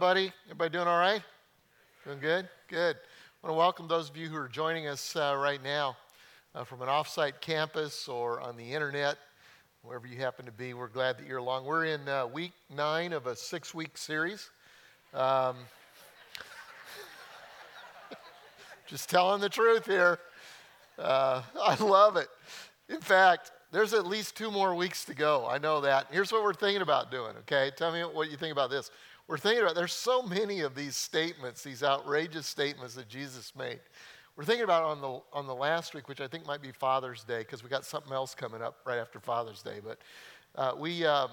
Everybody. Everybody doing all right? Doing good? Good. I want to welcome those of you who are joining us uh, right now uh, from an offsite campus or on the internet, wherever you happen to be. We're glad that you're along. We're in uh, week nine of a six week series. Um, just telling the truth here. Uh, I love it. In fact, there's at least two more weeks to go. I know that. Here's what we're thinking about doing, okay? Tell me what you think about this we're thinking about there's so many of these statements, these outrageous statements that Jesus made. We're thinking about on the on the last week, which I think might be Father's Day, because we got something else coming up right after Father's Day. But uh, we um,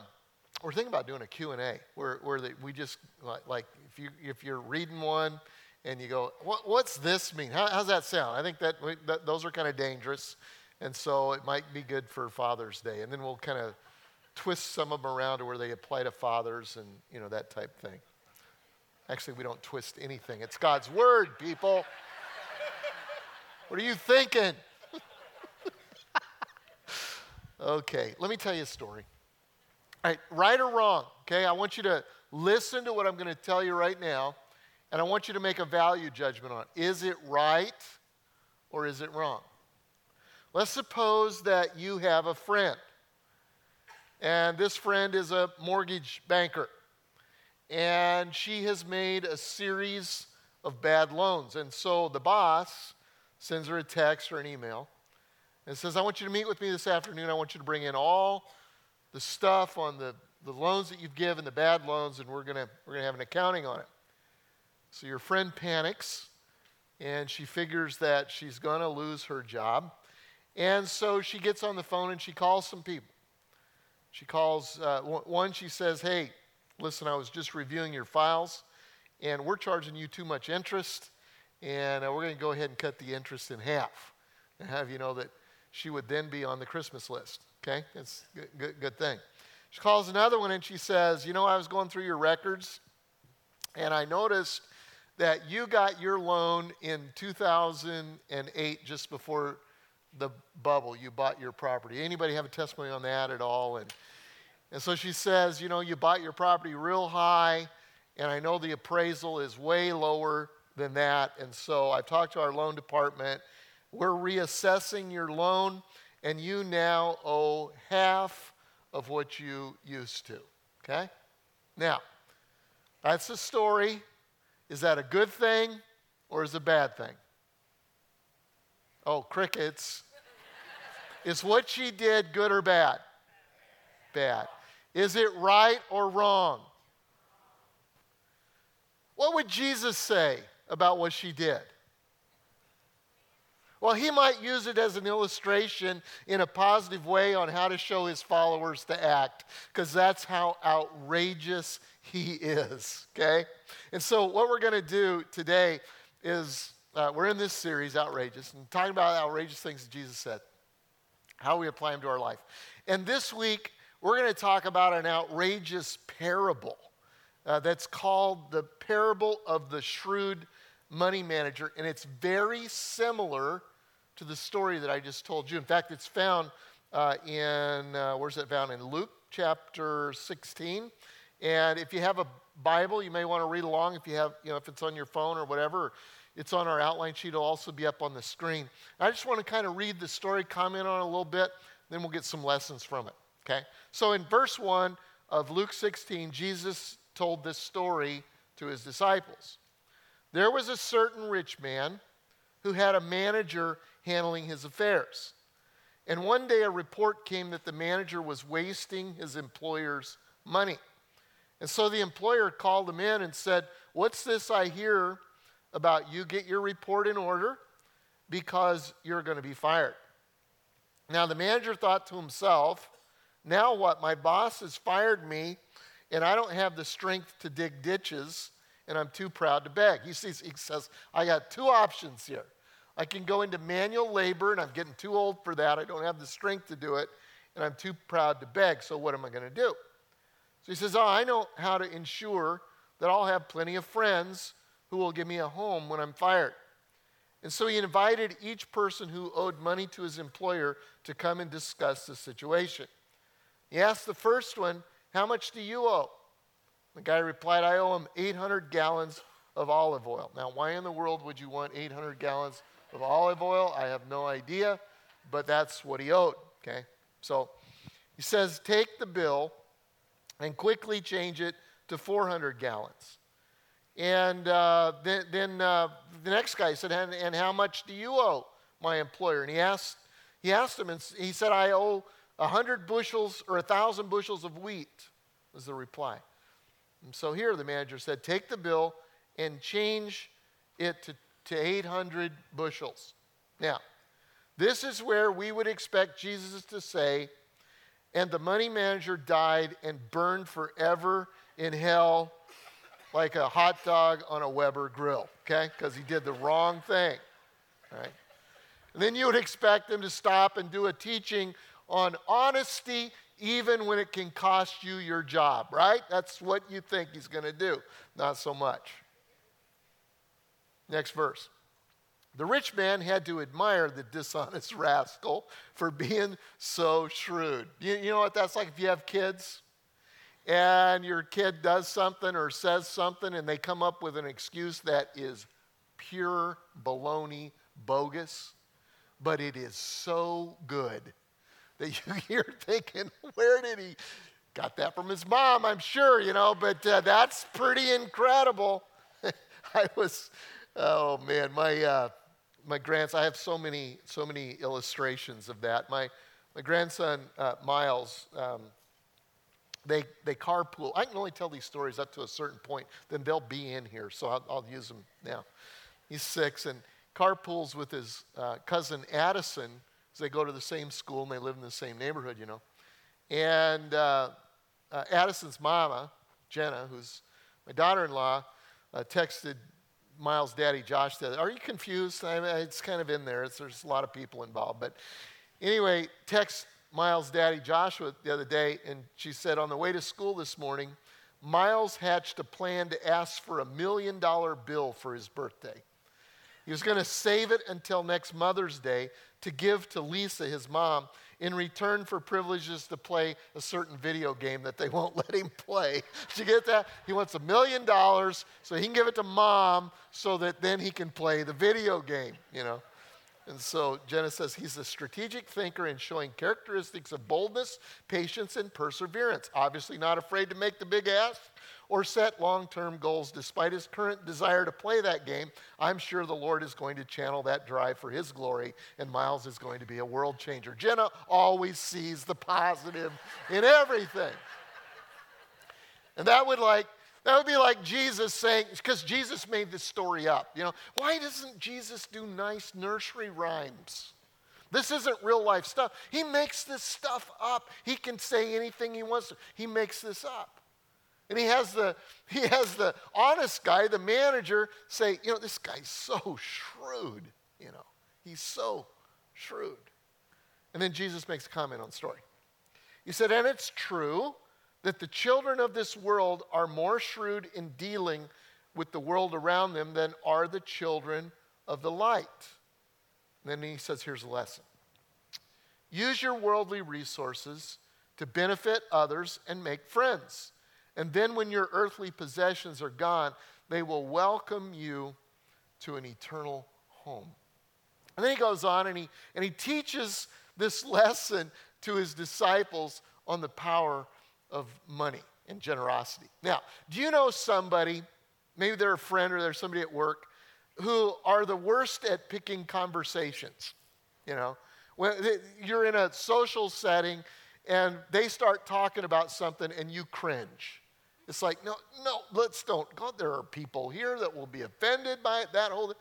we're thinking about doing a Q and A, where where the, we just like, like if you if you're reading one and you go, what, what's this mean? How, how's that sound? I think that, we, that those are kind of dangerous, and so it might be good for Father's Day, and then we'll kind of twist some of them around to where they apply to fathers and, you know, that type thing. Actually, we don't twist anything. It's God's word, people. what are you thinking? okay, let me tell you a story. All right, right or wrong, okay? I want you to listen to what I'm going to tell you right now, and I want you to make a value judgment on it. Is it right or is it wrong? Let's suppose that you have a friend and this friend is a mortgage banker. And she has made a series of bad loans. And so the boss sends her a text or an email and says, I want you to meet with me this afternoon. I want you to bring in all the stuff on the, the loans that you've given, the bad loans, and we're going we're going to have an accounting on it. So your friend panics and she figures that she's going to lose her job. And so she gets on the phone and she calls some people. She calls, uh, one, she says, Hey, listen, I was just reviewing your files, and we're charging you too much interest, and uh, we're going to go ahead and cut the interest in half. And have you know that she would then be on the Christmas list. Okay? That's a good, good, good thing. She calls another one and she says, You know, I was going through your records, and I noticed that you got your loan in 2008 just before the bubble you bought your property. Anybody have a testimony on that at all? And and so she says you know you bought your property real high and i know the appraisal is way lower than that. And so i've talked to our loan department. We're reassessing your loan and you now owe half of what you used to. Okay? Now that's the story. Is that a good thing or is it a bad thing? Oh, crickets. Is what she did good or bad? Bad. Is it right or wrong? What would Jesus say about what she did? Well, he might use it as an illustration in a positive way on how to show his followers to act, because that's how outrageous he is, okay? And so, what we're going to do today is uh, we're in this series, Outrageous, and talking about outrageous things that Jesus said, how we apply them to our life. And this week, we're going to talk about an outrageous parable uh, that's called the parable of the shrewd money manager. And it's very similar to the story that I just told you. In fact, it's found uh, in, uh, where's it found? In Luke chapter 16. And if you have a Bible, you may want to read along if you have, you know, if it's on your phone or whatever. It's on our outline sheet. It'll also be up on the screen. I just want to kind of read the story, comment on it a little bit, then we'll get some lessons from it. Okay? So in verse 1 of Luke 16, Jesus told this story to his disciples. There was a certain rich man who had a manager handling his affairs. And one day a report came that the manager was wasting his employer's money. And so the employer called him in and said, What's this I hear about you get your report in order because you're going to be fired. Now, the manager thought to himself, now what? My boss has fired me, and I don't have the strength to dig ditches, and I'm too proud to beg. He, sees, he says, I got two options here. I can go into manual labor, and I'm getting too old for that. I don't have the strength to do it, and I'm too proud to beg. So, what am I going to do? So he says, Oh, I know how to ensure that I'll have plenty of friends who will give me a home when I'm fired. And so he invited each person who owed money to his employer to come and discuss the situation. He asked the first one, How much do you owe? The guy replied, I owe him 800 gallons of olive oil. Now, why in the world would you want 800 gallons of olive oil? I have no idea, but that's what he owed, okay? So he says, Take the bill and quickly change it to 400 gallons. And uh, then, then uh, the next guy said, and, and, how much do you owe my employer? And he asked, he asked him, and he said, I owe 100 bushels or 1,000 bushels of wheat, was the reply. And so here the manager said, Take the bill and change it to, to 800 bushels. Now, this is where we would expect Jesus to say, and the money manager died and burned forever in hell like a hot dog on a Weber grill, okay? Because he did the wrong thing, right? And then you would expect him to stop and do a teaching on honesty even when it can cost you your job, right? That's what you think he's going to do. Not so much. Next verse. The rich man had to admire the dishonest rascal for being so shrewd. You, you know what that's like if you have kids and your kid does something or says something and they come up with an excuse that is pure baloney, bogus, but it is so good that you, you're thinking, where did he got that from his mom? I'm sure, you know, but uh, that's pretty incredible. I was, oh man, my uh, my grandson. I have so many so many illustrations of that. My my grandson uh, Miles. Um, they, they carpool. I can only tell these stories up to a certain point, then they'll be in here, so I'll, I'll use them now. He's six and carpools with his uh, cousin Addison, they go to the same school and they live in the same neighborhood, you know. And uh, uh, Addison's mama, Jenna, who's my daughter in law, uh, texted Miles' daddy, Josh, said, Are you confused? I mean, it's kind of in there. It's, there's a lot of people involved. But anyway, text Miles' daddy, Joshua, the other day, and she said, On the way to school this morning, Miles hatched a plan to ask for a million dollar bill for his birthday. He was going to save it until next Mother's Day to give to Lisa, his mom, in return for privileges to play a certain video game that they won't let him play. Did you get that? He wants a million dollars so he can give it to mom so that then he can play the video game, you know. And so Jenna says he's a strategic thinker and showing characteristics of boldness, patience, and perseverance. Obviously, not afraid to make the big ask or set long term goals. Despite his current desire to play that game, I'm sure the Lord is going to channel that drive for his glory, and Miles is going to be a world changer. Jenna always sees the positive in everything. And that would like that would be like Jesus saying, because Jesus made this story up. You know, why doesn't Jesus do nice nursery rhymes? This isn't real life stuff. He makes this stuff up. He can say anything he wants to. He makes this up. And he has the he has the honest guy, the manager, say, you know, this guy's so shrewd, you know. He's so shrewd. And then Jesus makes a comment on the story. He said, and it's true that the children of this world are more shrewd in dealing with the world around them than are the children of the light. And then he says, here's a lesson. Use your worldly resources to benefit others and make friends. And then when your earthly possessions are gone, they will welcome you to an eternal home. And then he goes on and he, and he teaches this lesson to his disciples on the power of money and generosity. Now, do you know somebody, maybe they're a friend or they're somebody at work, who are the worst at picking conversations? You know, when you're in a social setting and they start talking about something and you cringe. It's like, no, no, let's don't. God, there are people here that will be offended by it, that whole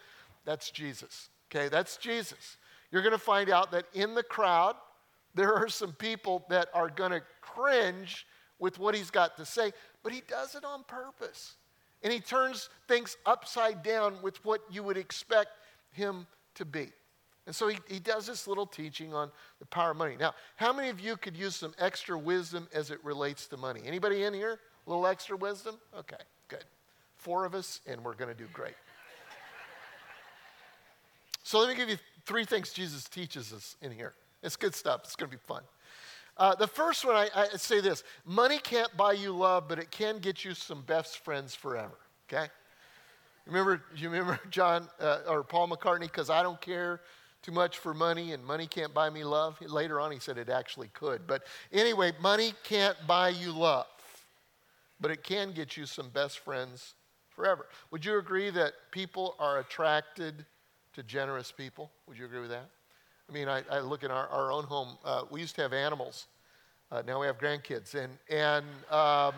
That's Jesus. Okay, that's Jesus. You're going to find out that in the crowd, there are some people that are going to cringe with what he's got to say, but he does it on purpose. And he turns things upside down with what you would expect him to be. And so he, he does this little teaching on the power of money. Now, how many of you could use some extra wisdom as it relates to money? Anybody in here? A little extra wisdom? Okay, good. Four of us, and we're going to do great. so let me give you three things Jesus teaches us in here. It's good stuff. It's going to be fun. Uh, the first one, I, I say this money can't buy you love, but it can get you some best friends forever, okay? Remember, you remember John uh, or Paul McCartney? Because I don't care too much for money and money can't buy me love. Later on, he said it actually could. But anyway, money can't buy you love, but it can get you some best friends forever. Would you agree that people are attracted to generous people? Would you agree with that? I mean, I, I look in our, our own home. Uh, we used to have animals. Uh, now we have grandkids. And, and um,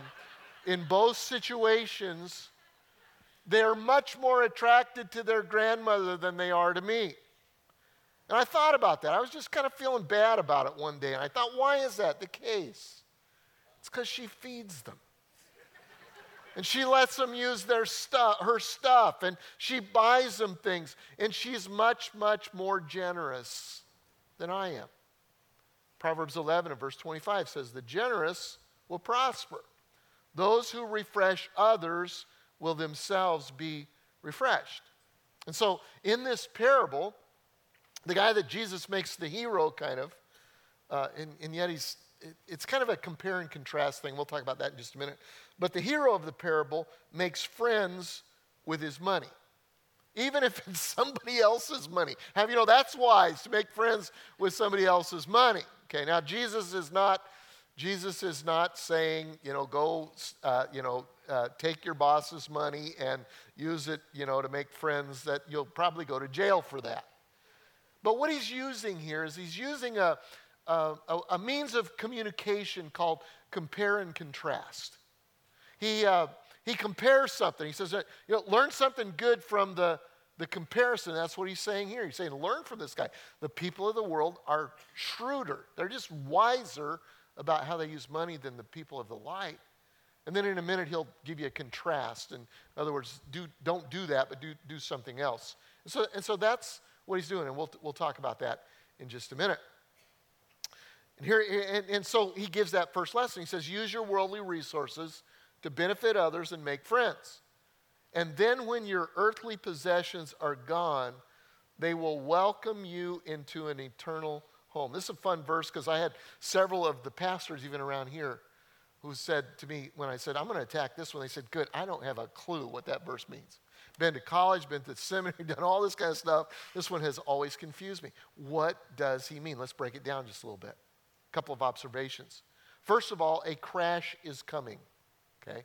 in both situations, they're much more attracted to their grandmother than they are to me. And I thought about that. I was just kind of feeling bad about it one day. And I thought, why is that the case? It's because she feeds them. And she lets them use their stuff, her stuff, and she buys them things. And she's much, much more generous than I am. Proverbs 11 and verse 25 says, The generous will prosper. Those who refresh others will themselves be refreshed. And so, in this parable, the guy that Jesus makes the hero, kind of, uh, and, and yet he's, it, it's kind of a compare and contrast thing. We'll talk about that in just a minute. But the hero of the parable makes friends with his money, even if it's somebody else's money. Have you know that's wise to make friends with somebody else's money? Okay, now Jesus is not. Jesus is not saying, you know, go, uh, you know, uh, take your boss's money and use it, you know, to make friends that you'll probably go to jail for that. But what he's using here is he's using a, a, a means of communication called compare and contrast. He, uh, he compares something. He says, you know, learn something good from the, the comparison. That's what he's saying here. He's saying, learn from this guy. The people of the world are shrewder, they're just wiser about how they use money than the people of the light. And then in a minute, he'll give you a contrast. And in other words, do, don't do that, but do, do something else. And so, and so that's what he's doing. And we'll, we'll talk about that in just a minute. And, here, and, and so he gives that first lesson. He says, use your worldly resources to benefit others and make friends. And then when your earthly possessions are gone, they will welcome you into an eternal home. This is a fun verse because I had several of the pastors, even around here, who said to me when I said, I'm going to attack this one, they said, Good, I don't have a clue what that verse means. Been to college, been to seminary, done all this kind of stuff. This one has always confused me. What does he mean? Let's break it down just a little bit. A couple of observations. First of all, a crash is coming. Okay?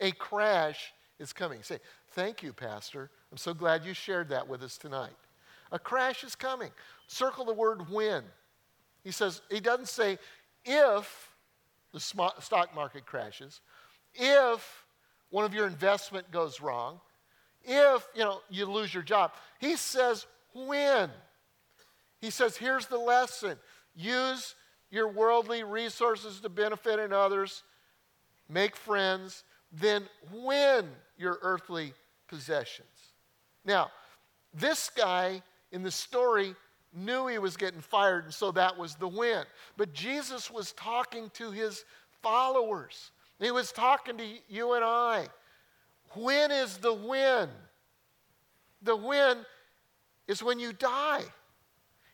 A crash is coming. Say, thank you, Pastor. I'm so glad you shared that with us tonight. A crash is coming. Circle the word when. He says, he doesn't say if the stock market crashes, if one of your investment goes wrong, if you know you lose your job. He says when. He says here's the lesson. Use your worldly resources to benefit in others, make friends, then win your earthly possessions. Now, this guy in the story knew he was getting fired, and so that was the win. But Jesus was talking to his followers, he was talking to you and I. When is the win? The win is when you die.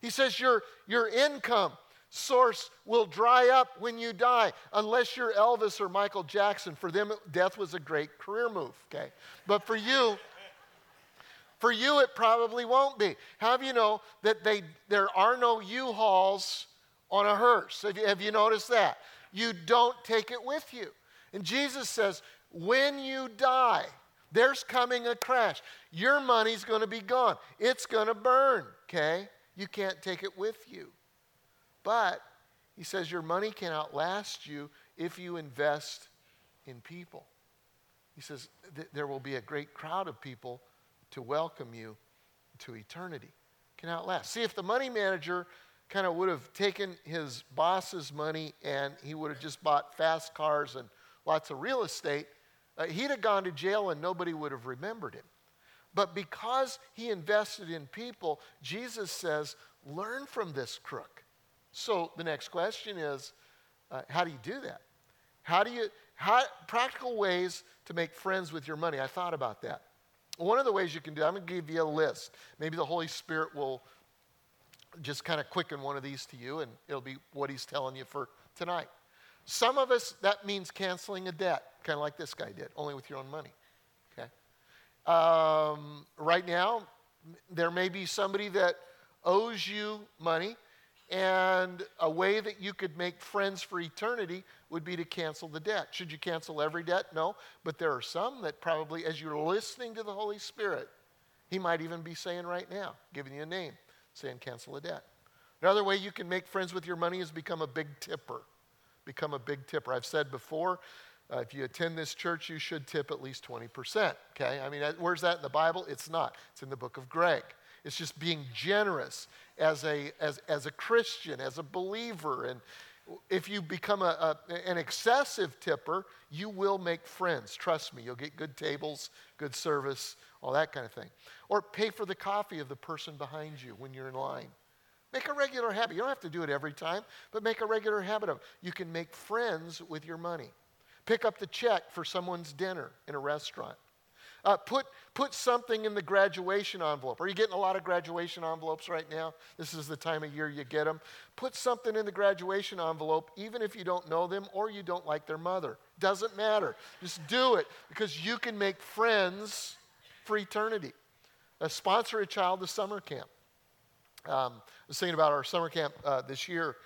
He says your, your income source will dry up when you die, unless you're Elvis or Michael Jackson. For them, death was a great career move, okay? But for you, for you, it probably won't be. Have you know that they, there are no U-Hauls on a hearse? Have you, have you noticed that? You don't take it with you. And Jesus says, when you die, there's coming a crash. Your money's going to be gone. It's going to burn, okay? You can't take it with you. But he says your money can outlast you if you invest in people. He says th- there will be a great crowd of people to welcome you to eternity. Can outlast. See, if the money manager kind of would have taken his boss's money and he would have just bought fast cars and lots of real estate, uh, he'd have gone to jail and nobody would have remembered him. But because he invested in people, Jesus says, learn from this crook. So the next question is, uh, how do you do that? How do you, how, practical ways to make friends with your money. I thought about that. One of the ways you can do, I'm going to give you a list. Maybe the Holy Spirit will just kind of quicken one of these to you, and it'll be what he's telling you for tonight. Some of us, that means canceling a debt, kind of like this guy did, only with your own money. Okay? Um, right now, there may be somebody that owes you money, and a way that you could make friends for eternity would be to cancel the debt. Should you cancel every debt? No. But there are some that probably, as you're listening to the Holy Spirit, He might even be saying right now, giving you a name, saying cancel a debt. Another way you can make friends with your money is become a big tipper. Become a big tipper. I've said before, uh, if you attend this church, you should tip at least 20%. Okay? I mean, where's that in the Bible? It's not. It's in the book of Greg. It's just being generous as a, as, as a Christian, as a believer. And if you become a, a, an excessive tipper, you will make friends. Trust me, you'll get good tables, good service, all that kind of thing. Or pay for the coffee of the person behind you when you're in line. Make a regular habit. You don't have to do it every time, but make a regular habit of. You can make friends with your money. Pick up the check for someone's dinner in a restaurant. Uh, put, put something in the graduation envelope. Are you getting a lot of graduation envelopes right now? This is the time of year you get them. Put something in the graduation envelope, even if you don't know them or you don't like their mother. Doesn't matter. Just do it because you can make friends for eternity. Uh, sponsor a child to summer camp. Um, I was thinking about our summer camp uh, this year.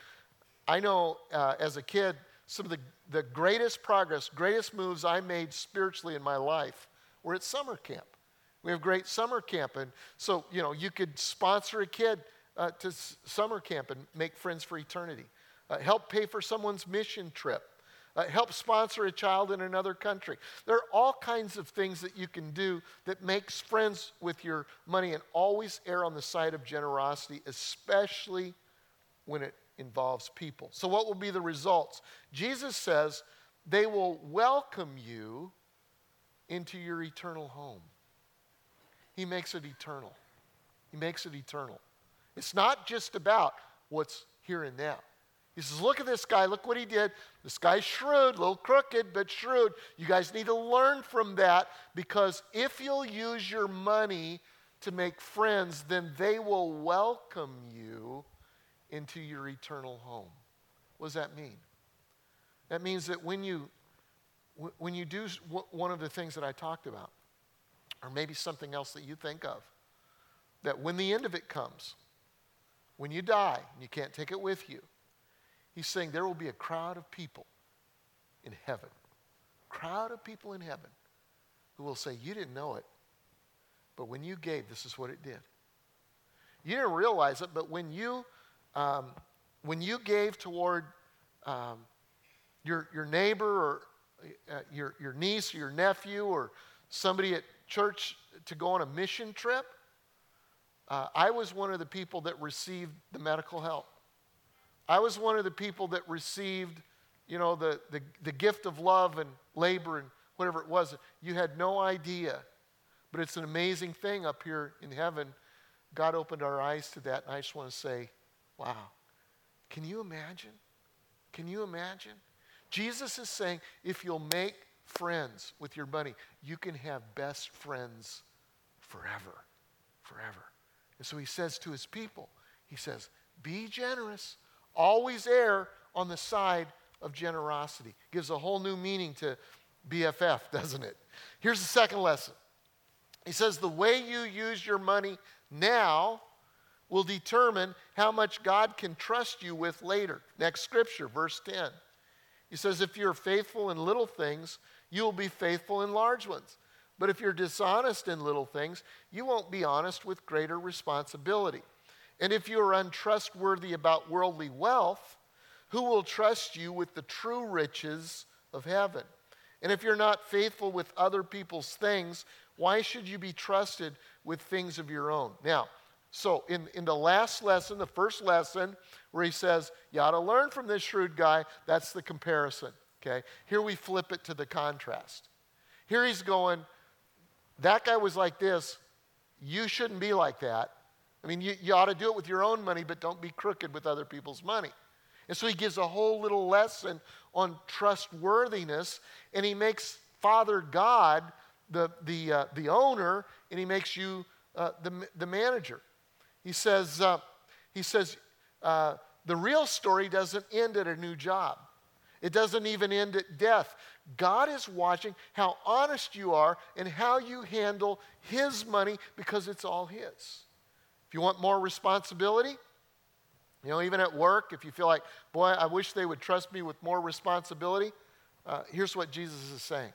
I know uh, as a kid, some of the, the greatest progress, greatest moves I made spiritually in my life we're at summer camp. We have great summer camp. And so, you know, you could sponsor a kid uh, to s- summer camp and make friends for eternity. Uh, help pay for someone's mission trip. Uh, help sponsor a child in another country. There are all kinds of things that you can do that makes friends with your money and always err on the side of generosity, especially when it involves people. So, what will be the results? Jesus says they will welcome you into your eternal home. He makes it eternal. He makes it eternal. It's not just about what's here and now. He says, Look at this guy. Look what he did. This guy's shrewd, a little crooked, but shrewd. You guys need to learn from that because if you'll use your money to make friends, then they will welcome you into your eternal home. What does that mean? That means that when you when you do one of the things that I talked about, or maybe something else that you think of, that when the end of it comes, when you die and you can't take it with you, he's saying there will be a crowd of people in heaven, crowd of people in heaven who will say, You didn't know it, but when you gave, this is what it did. You didn't realize it, but when you, um, when you gave toward um, your, your neighbor or uh, your, your niece or your nephew or somebody at church to go on a mission trip, uh, I was one of the people that received the medical help. I was one of the people that received, you know, the, the, the gift of love and labor and whatever it was. You had no idea. But it's an amazing thing up here in heaven. God opened our eyes to that, and I just want to say, wow. Can you imagine? Can you imagine? Jesus is saying if you'll make friends with your money, you can have best friends forever. Forever. And so he says to his people, he says, be generous, always err on the side of generosity. Gives a whole new meaning to BFF, doesn't it? Here's the second lesson. He says, the way you use your money now will determine how much God can trust you with later. Next scripture, verse 10. He says, if you're faithful in little things, you will be faithful in large ones. But if you're dishonest in little things, you won't be honest with greater responsibility. And if you are untrustworthy about worldly wealth, who will trust you with the true riches of heaven? And if you're not faithful with other people's things, why should you be trusted with things of your own? Now, so, in, in the last lesson, the first lesson, where he says, You ought to learn from this shrewd guy, that's the comparison. Okay? Here we flip it to the contrast. Here he's going, That guy was like this. You shouldn't be like that. I mean, you, you ought to do it with your own money, but don't be crooked with other people's money. And so he gives a whole little lesson on trustworthiness, and he makes Father God the, the, uh, the owner, and he makes you uh, the, the manager. He says, uh, He says, uh, the real story doesn't end at a new job. It doesn't even end at death. God is watching how honest you are and how you handle His money because it's all His. If you want more responsibility, you know, even at work, if you feel like, boy, I wish they would trust me with more responsibility, uh, here's what Jesus is saying.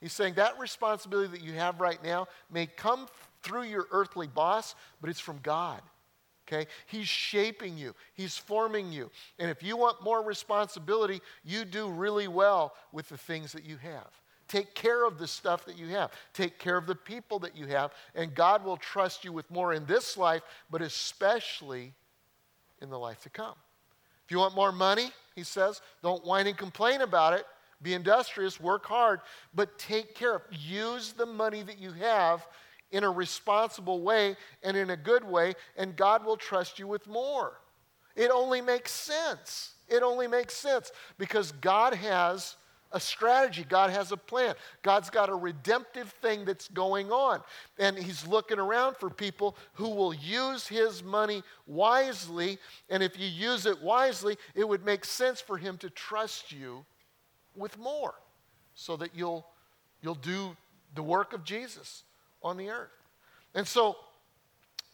He's saying that responsibility that you have right now may come through your earthly boss, but it's from God. Okay? He's shaping you, He's forming you. And if you want more responsibility, you do really well with the things that you have. Take care of the stuff that you have. Take care of the people that you have. And God will trust you with more in this life, but especially in the life to come. If you want more money, he says, don't whine and complain about it. Be industrious, work hard, but take care of. Use the money that you have in a responsible way and in a good way, and God will trust you with more. It only makes sense. It only makes sense because God has a strategy. God has a plan. God's got a redemptive thing that's going on. And He's looking around for people who will use His money wisely. And if you use it wisely, it would make sense for Him to trust you with more so that you'll, you'll do the work of Jesus on the earth. And so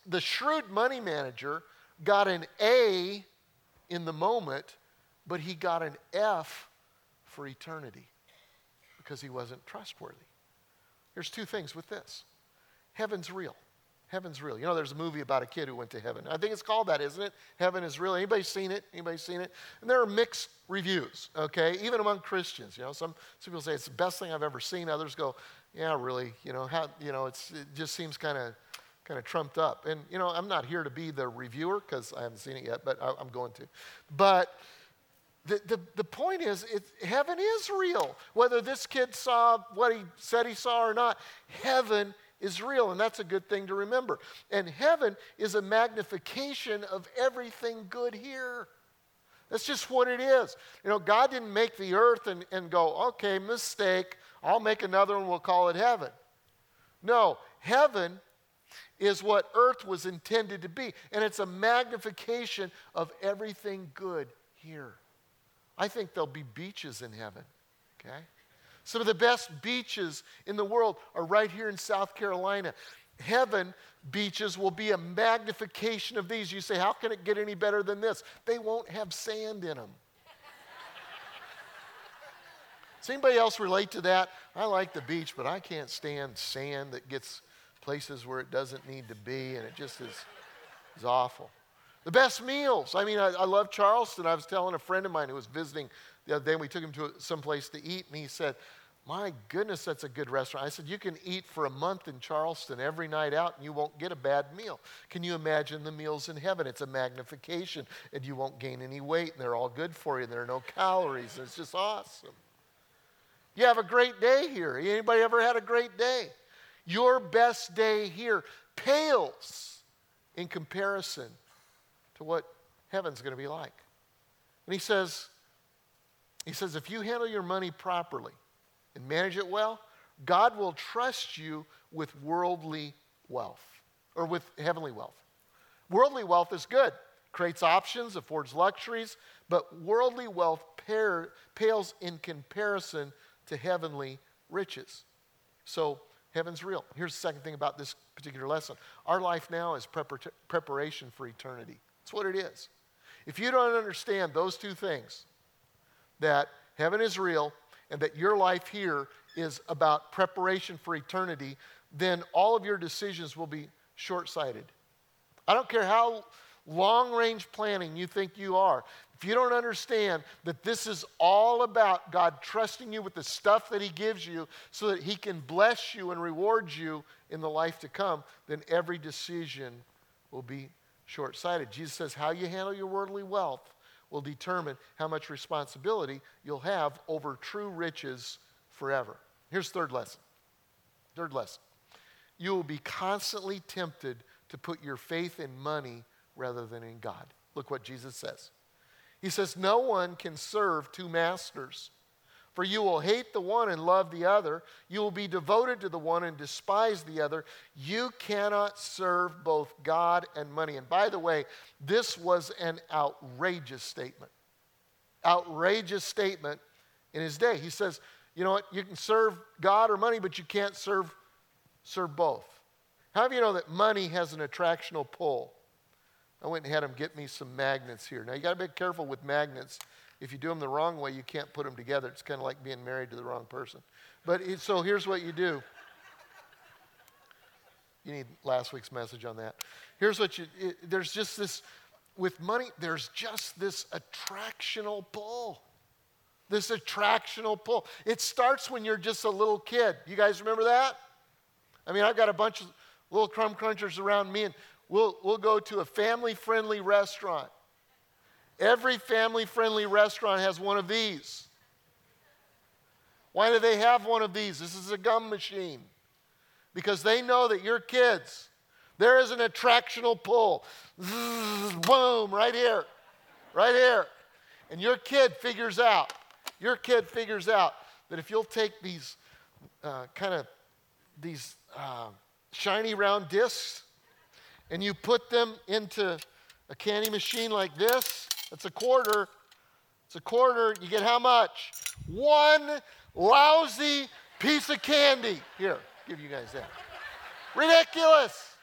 the shrewd money manager got an A in the moment, but he got an F for eternity because he wasn't trustworthy. Here's two things with this heaven's real. Heaven's real. You know, there's a movie about a kid who went to heaven. I think it's called that, isn't it? Heaven is real. Anybody seen it? Anybody seen it? And there are mixed reviews, okay, even among Christians. You know, some, some people say it's the best thing I've ever seen. Others go, yeah, really. You know, how, you know, it's, it just seems kind of kind of trumped up. And you know, I'm not here to be the reviewer because I haven't seen it yet, but I, am going to. But the, the, the point is, it, heaven is real. Whether this kid saw what he said he saw or not, heaven is real, and that's a good thing to remember. And heaven is a magnification of everything good here. That's just what it is. You know, God didn't make the earth and, and go, okay, mistake, I'll make another one, we'll call it heaven. No, heaven is what earth was intended to be, and it's a magnification of everything good here. I think there'll be beaches in heaven, okay? Some of the best beaches in the world are right here in South Carolina. Heaven beaches will be a magnification of these. You say, how can it get any better than this? They won't have sand in them. Does anybody else relate to that? I like the beach, but I can't stand sand that gets places where it doesn't need to be, and it just is, is awful. The best meals. I mean, I, I love Charleston. I was telling a friend of mine who was visiting the other day, we took him to some place to eat, and he said, My goodness, that's a good restaurant. I said, You can eat for a month in Charleston every night out, and you won't get a bad meal. Can you imagine the meals in heaven? It's a magnification, and you won't gain any weight, and they're all good for you, there are no calories. and It's just awesome. You have a great day here. Anybody ever had a great day? Your best day here pales in comparison to what heaven's going to be like. And he says, he says, if you handle your money properly and manage it well, God will trust you with worldly wealth or with heavenly wealth. Worldly wealth is good, creates options, affords luxuries, but worldly wealth pales in comparison to heavenly riches. So, heaven's real. Here's the second thing about this particular lesson our life now is prepar- preparation for eternity. That's what it is. If you don't understand those two things, that heaven is real and that your life here is about preparation for eternity, then all of your decisions will be short sighted. I don't care how long range planning you think you are. If you don't understand that this is all about God trusting you with the stuff that He gives you so that He can bless you and reward you in the life to come, then every decision will be short sighted. Jesus says, How you handle your worldly wealth will determine how much responsibility you'll have over true riches forever. Here's third lesson. Third lesson. You will be constantly tempted to put your faith in money rather than in God. Look what Jesus says. He says, No one can serve two masters, For you will hate the one and love the other. You will be devoted to the one and despise the other. You cannot serve both God and money. And by the way, this was an outrageous statement. Outrageous statement in his day. He says, you know what, you can serve God or money, but you can't serve, serve both. How do you know that money has an attractional pull? I went and had him get me some magnets here. Now, you got to be careful with magnets if you do them the wrong way, you can't put them together. It's kind of like being married to the wrong person. But it, so here's what you do. You need last week's message on that. Here's what you it, there's just this with money, there's just this attractional pull. This attractional pull. It starts when you're just a little kid. You guys remember that? I mean, I've got a bunch of little crumb crunchers around me, and we'll, we'll go to a family friendly restaurant. Every family friendly restaurant has one of these. Why do they have one of these? This is a gum machine. Because they know that your kids, there is an attractional pull. Zzz, boom, right here, right here. And your kid figures out, your kid figures out that if you'll take these uh, kind of these uh, shiny round discs and you put them into a candy machine like this, it's a quarter. It's a quarter. You get how much? One lousy piece of candy. Here, give you guys that. Ridiculous.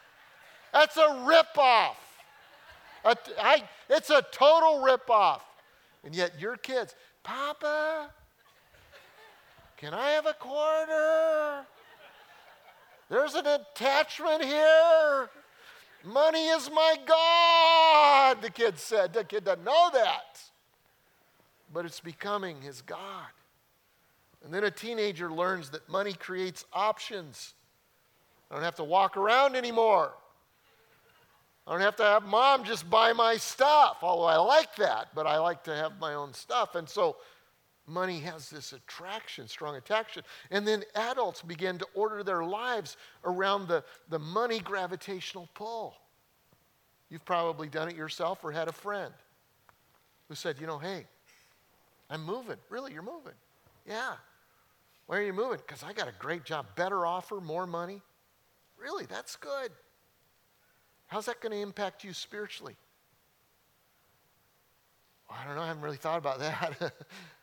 That's a ripoff. A, I, it's a total ripoff. And yet your kids, Papa, can I have a quarter? There's an attachment here. Money is my God, the kid said. The kid doesn't know that. But it's becoming his God. And then a teenager learns that money creates options. I don't have to walk around anymore. I don't have to have mom just buy my stuff, although I like that, but I like to have my own stuff. And so money has this attraction, strong attraction. And then adults begin to order their lives around the, the money gravitational pull. You've probably done it yourself or had a friend who said, you know, hey, I'm moving. Really, you're moving. Yeah. Why are you moving? Because I got a great job, better offer, more money. Really, that's good. How's that going to impact you spiritually? I don't know. I haven't really thought about that.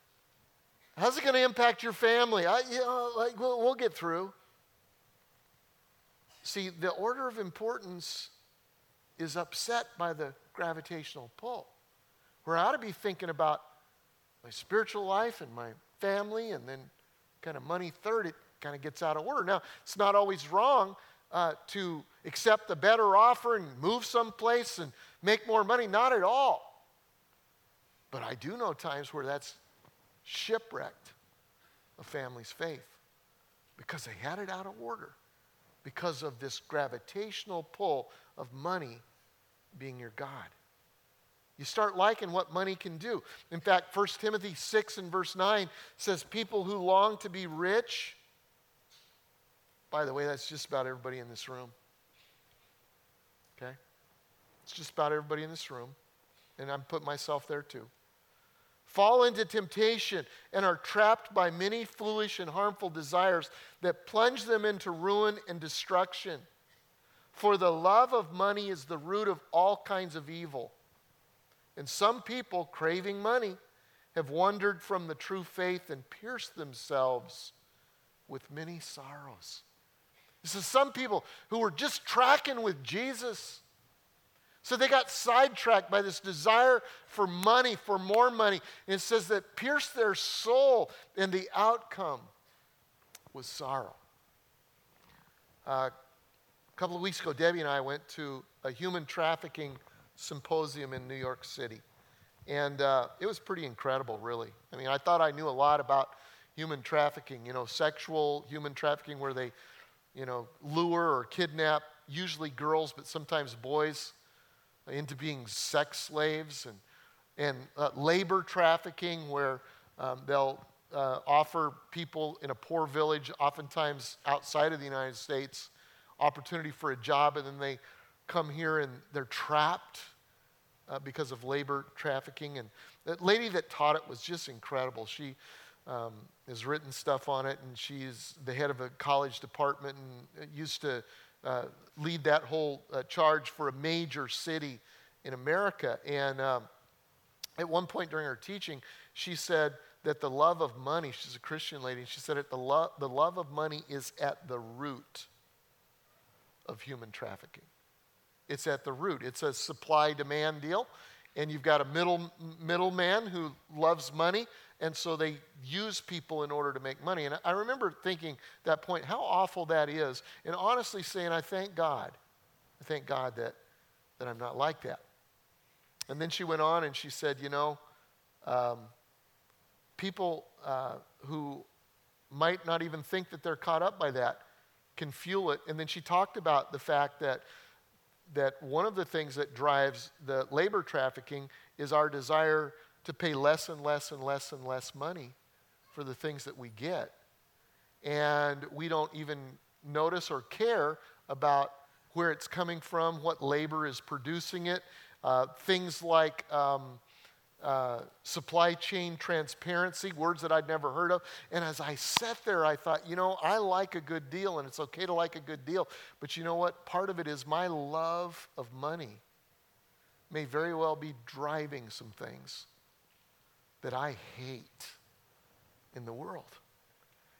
How's it going to impact your family? I, you know, like we'll, we'll get through. See, the order of importance is upset by the gravitational pull. Where I ought to be thinking about my spiritual life and my family, and then kind of money third, it kind of gets out of order. Now, it's not always wrong uh, to accept a better offer and move someplace and make more money, not at all. But I do know times where that's shipwrecked a family's faith because they had it out of order because of this gravitational pull of money being your God. You start liking what money can do. In fact, 1 Timothy 6 and verse 9 says, People who long to be rich, by the way, that's just about everybody in this room. Okay? It's just about everybody in this room. And I'm putting myself there too fall into temptation and are trapped by many foolish and harmful desires that plunge them into ruin and destruction. For the love of money is the root of all kinds of evil. And some people, craving money, have wandered from the true faith and pierced themselves with many sorrows. This is some people who were just tracking with Jesus so they got sidetracked by this desire for money, for more money. And it says that pierced their soul, and the outcome was sorrow. Uh, a couple of weeks ago, Debbie and I went to a human trafficking symposium in New York City. And uh, it was pretty incredible, really. I mean, I thought I knew a lot about human trafficking, you know, sexual human trafficking, where they, you know, lure or kidnap usually girls, but sometimes boys into being sex slaves and, and uh, labor trafficking, where um, they'll uh, offer people in a poor village, oftentimes outside of the United States, opportunity for a job, and then they come here and they're trapped uh, because of labor trafficking. And the lady that taught it was just incredible. She um, has written stuff on it, and she's the head of a college department and used to uh, lead that whole uh, charge for a major city in America. And um, at one point during her teaching, she said that the love of money, she's a Christian lady, and she said that the, lo- the love of money is at the root of human trafficking. It's at the root. It's a supply demand deal, and you've got a middle middleman who loves money, and so they use people in order to make money. And I remember thinking that point how awful that is, and honestly saying, I thank God. I thank God that, that I'm not like that. And then she went on and she said, You know, um, people uh, who might not even think that they're caught up by that can fuel it. And then she talked about the fact that, that one of the things that drives the labor trafficking is our desire to pay less and less and less and less money for the things that we get. And we don't even notice or care about where it's coming from, what labor is producing it. Uh, things like um, uh, supply chain transparency, words that I'd never heard of. And as I sat there, I thought, you know, I like a good deal, and it's okay to like a good deal. But you know what? Part of it is my love of money may very well be driving some things that I hate in the world.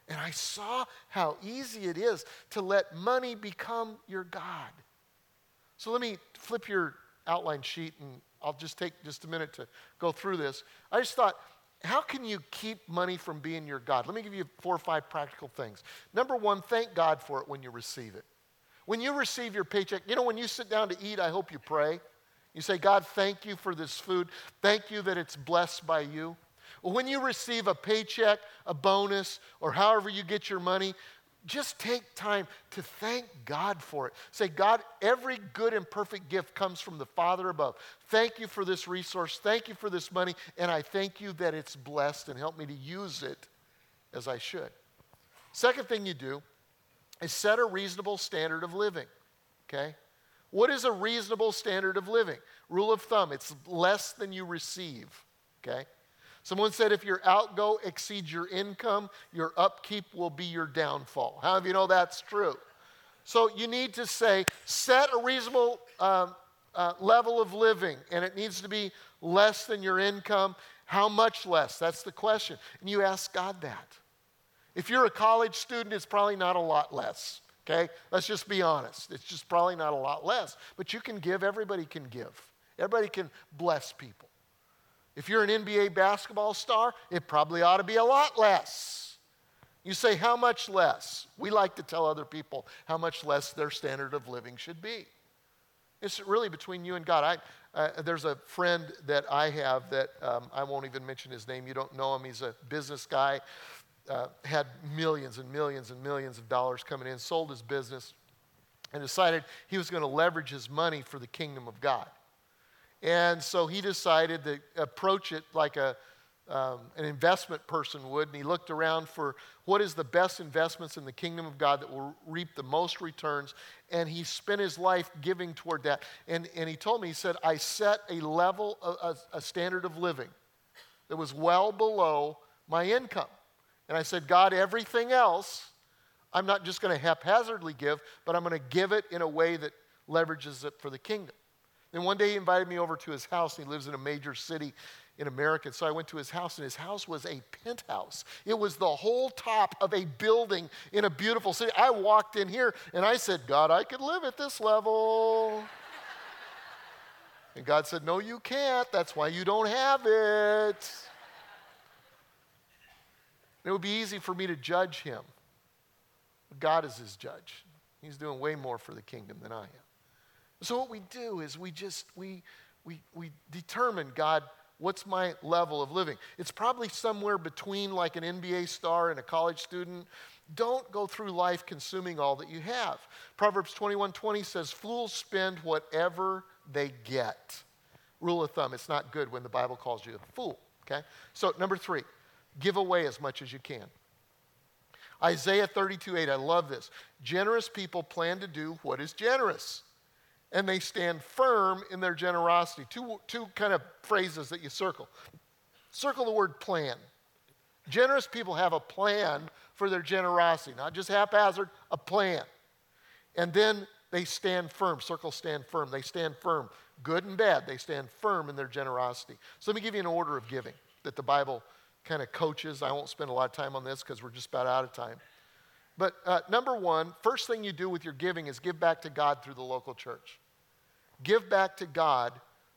And I saw how easy it is to let money become your God. So let me flip your outline sheet and I'll just take just a minute to go through this. I just thought, how can you keep money from being your God? Let me give you four or five practical things. Number one, thank God for it when you receive it. When you receive your paycheck, you know, when you sit down to eat, I hope you pray. You say, God, thank you for this food. Thank you that it's blessed by you. When you receive a paycheck, a bonus, or however you get your money, just take time to thank God for it. Say, God, every good and perfect gift comes from the Father above. Thank you for this resource. Thank you for this money. And I thank you that it's blessed and help me to use it as I should. Second thing you do is set a reasonable standard of living. Okay? What is a reasonable standard of living? Rule of thumb it's less than you receive. Okay? Someone said if your outgo exceeds your income, your upkeep will be your downfall. How of you know that's true? So you need to say, set a reasonable um, uh, level of living, and it needs to be less than your income. How much less? That's the question. And you ask God that. If you're a college student, it's probably not a lot less. Okay? Let's just be honest. It's just probably not a lot less. But you can give, everybody can give. Everybody can bless people. If you're an NBA basketball star, it probably ought to be a lot less. You say, how much less? We like to tell other people how much less their standard of living should be. It's really between you and God. I, uh, there's a friend that I have that um, I won't even mention his name. You don't know him. He's a business guy, uh, had millions and millions and millions of dollars coming in, sold his business, and decided he was going to leverage his money for the kingdom of God. And so he decided to approach it like a, um, an investment person would. And he looked around for what is the best investments in the kingdom of God that will reap the most returns. And he spent his life giving toward that. And, and he told me, he said, I set a level, a, a standard of living that was well below my income. And I said, God, everything else, I'm not just going to haphazardly give, but I'm going to give it in a way that leverages it for the kingdom. Then one day he invited me over to his house. He lives in a major city in America. So I went to his house, and his house was a penthouse. It was the whole top of a building in a beautiful city. I walked in here and I said, God, I could live at this level. and God said, No, you can't. That's why you don't have it. It would be easy for me to judge him. God is his judge. He's doing way more for the kingdom than I am. So what we do is we just we we we determine God what's my level of living. It's probably somewhere between like an NBA star and a college student. Don't go through life consuming all that you have. Proverbs 21:20 says fools spend whatever they get. Rule of thumb, it's not good when the Bible calls you a fool, okay? So number 3, give away as much as you can. Isaiah 32 8, I love this. Generous people plan to do what is generous and they stand firm in their generosity. Two, two kind of phrases that you circle. Circle the word plan. Generous people have a plan for their generosity, not just haphazard, a plan. And then they stand firm. Circle stand firm. They stand firm. Good and bad, they stand firm in their generosity. So let me give you an order of giving that the Bible kind of coaches. I won't spend a lot of time on this because we're just about out of time. But uh, number one, first thing you do with your giving is give back to God through the local church. Give back to God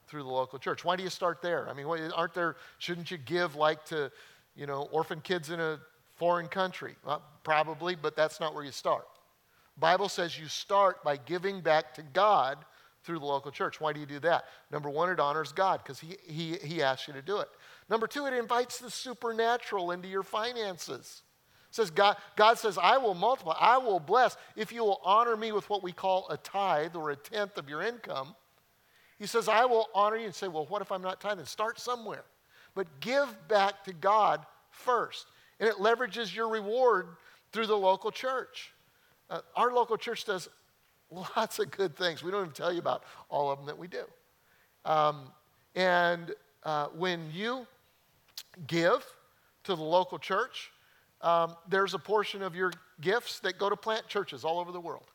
through the local church. Why do you start there? I mean, aren't there, shouldn't you give like to, you know, orphan kids in a foreign country? Well, probably, but that's not where you start. Bible says you start by giving back to God through the local church. Why do you do that? Number one, it honors God because he, he, he asks you to do it. Number two, it invites the supernatural into your finances. It says God, God says, I will multiply, I will bless if you will honor me with what we call a tithe or a tenth of your income. He says, I will honor you and say, Well, what if I'm not tithing? Start somewhere. But give back to God first. And it leverages your reward through the local church. Uh, our local church does lots of good things. We don't even tell you about all of them that we do. Um, and uh, when you give to the local church, um, there's a portion of your gifts that go to plant churches all over the world.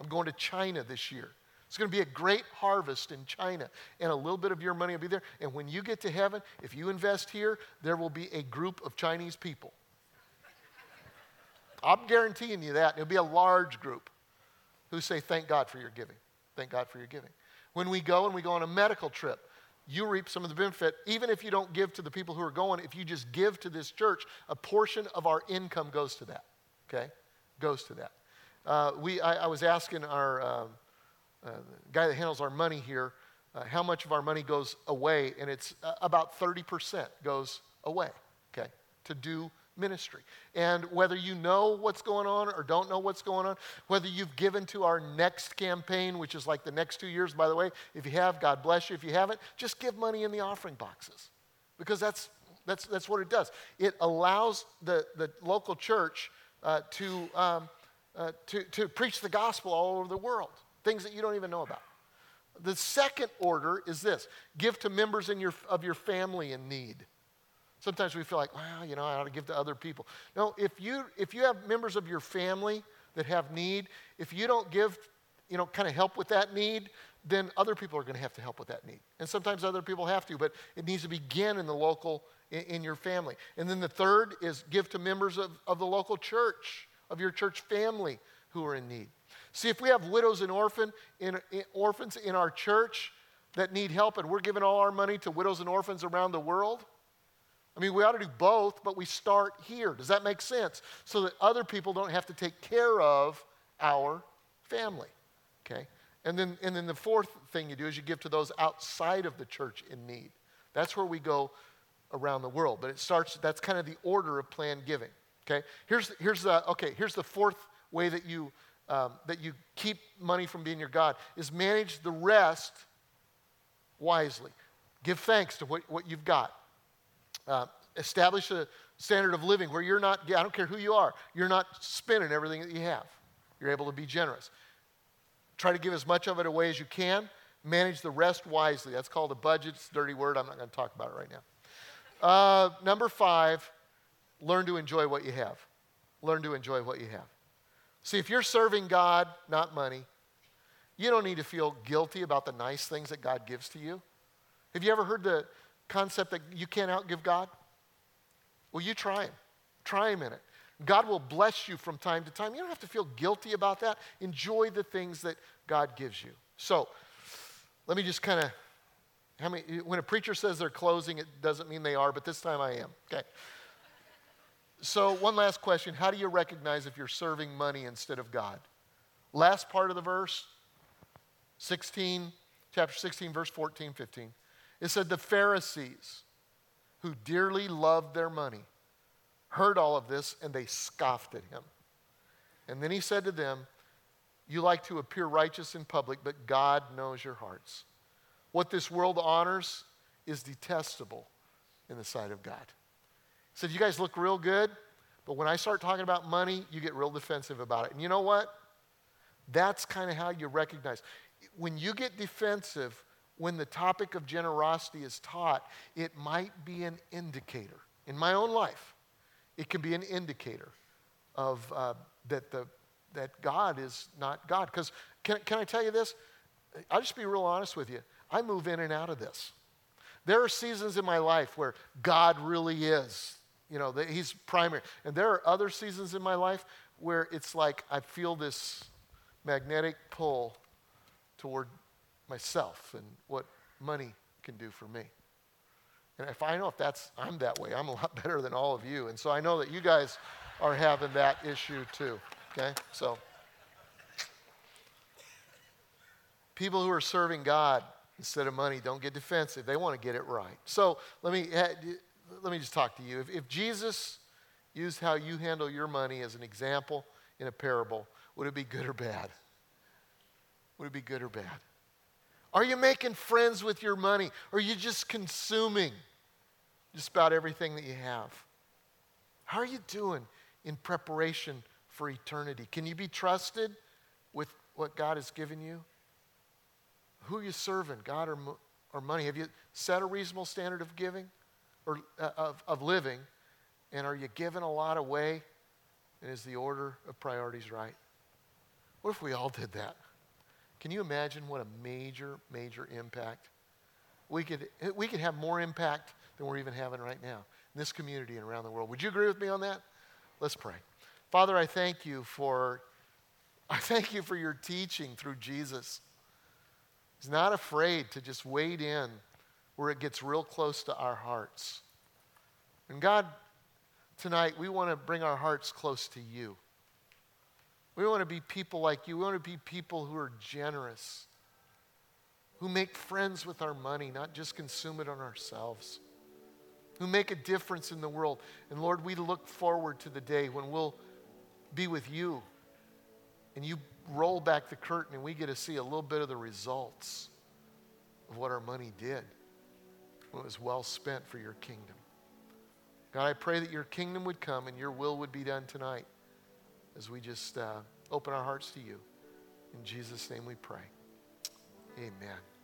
I'm going to China this year. It's going to be a great harvest in China, and a little bit of your money will be there. And when you get to heaven, if you invest here, there will be a group of Chinese people. I'm guaranteeing you that. It'll be a large group who say, Thank God for your giving. Thank God for your giving. When we go and we go on a medical trip, you reap some of the benefit. Even if you don't give to the people who are going, if you just give to this church, a portion of our income goes to that. Okay? Goes to that. Uh, we, I, I, was asking our uh, uh, guy that handles our money here uh, how much of our money goes away, and it's uh, about 30% goes away, okay, to do ministry. And whether you know what's going on or don't know what's going on, whether you've given to our next campaign, which is like the next two years, by the way, if you have, God bless you. If you haven't, just give money in the offering boxes because that's, that's, that's what it does. It allows the, the local church uh, to, um, uh, to, to preach the gospel all over the world, things that you don't even know about. The second order is this give to members in your, of your family in need. Sometimes we feel like, well, you know, I ought to give to other people. No, if you, if you have members of your family that have need, if you don't give, you know, kind of help with that need, then other people are going to have to help with that need. And sometimes other people have to, but it needs to begin in the local, in, in your family. And then the third is give to members of, of the local church, of your church family who are in need. See, if we have widows and orphan in, in, orphans in our church that need help, and we're giving all our money to widows and orphans around the world, I mean, we ought to do both, but we start here. Does that make sense? So that other people don't have to take care of our family. Okay? And then, and then the fourth thing you do is you give to those outside of the church in need. That's where we go around the world. But it starts, that's kind of the order of planned giving. Okay? Here's, here's, the, okay, here's the fourth way that you, um, that you keep money from being your God is manage the rest wisely. Give thanks to what, what you've got. Uh, establish a standard of living where you're not, I don't care who you are, you're not spending everything that you have. You're able to be generous. Try to give as much of it away as you can. Manage the rest wisely. That's called a budget. It's a dirty word. I'm not going to talk about it right now. Uh, number five, learn to enjoy what you have. Learn to enjoy what you have. See, if you're serving God, not money, you don't need to feel guilty about the nice things that God gives to you. Have you ever heard the, concept that you can't outgive God? Well, you try Him. Try Him in it. God will bless you from time to time. You don't have to feel guilty about that. Enjoy the things that God gives you. So, let me just kind of, how many, when a preacher says they're closing, it doesn't mean they are, but this time I am. Okay. So, one last question How do you recognize if you're serving money instead of God? Last part of the verse, 16, chapter 16, verse 14, 15. It said the Pharisees, who dearly loved their money, heard all of this and they scoffed at him. And then he said to them, You like to appear righteous in public, but God knows your hearts. What this world honors is detestable in the sight of God. He said, You guys look real good, but when I start talking about money, you get real defensive about it. And you know what? That's kind of how you recognize. When you get defensive, when the topic of generosity is taught, it might be an indicator in my own life it can be an indicator of uh, that, the, that God is not God. Because can, can I tell you this? I'll just be real honest with you. I move in and out of this. There are seasons in my life where God really is, you know, that He's primary. And there are other seasons in my life where it's like I feel this magnetic pull toward myself and what money can do for me. And if I know if that's, I'm that way, I'm a lot better than all of you. And so I know that you guys are having that issue too. Okay? So, people who are serving God instead of money don't get defensive. They want to get it right. So, let me, eh, let me just talk to you. If, if Jesus used how you handle your money as an example in a parable, would it be good or bad? Would it be good or bad? Are you making friends with your money? Or are you just consuming just about everything that you have? How are you doing in preparation for eternity? Can you be trusted with what God has given you? Who are you serving, God or, or money? Have you set a reasonable standard of giving or uh, of, of living? And are you giving a lot away? And is the order of priorities right? What if we all did that? Can you imagine what a major, major impact? We could, we could have more impact than we're even having right now in this community and around the world. Would you agree with me on that? Let's pray. Father, I thank you for I thank you for your teaching through Jesus. He's not afraid to just wade in where it gets real close to our hearts. And God, tonight we want to bring our hearts close to you. We want to be people like you. We want to be people who are generous, who make friends with our money, not just consume it on ourselves, who make a difference in the world. And Lord, we look forward to the day when we'll be with you and you roll back the curtain and we get to see a little bit of the results of what our money did when it was well spent for your kingdom. God, I pray that your kingdom would come and your will would be done tonight as we just uh, open our hearts to you. In Jesus' name we pray. Amen.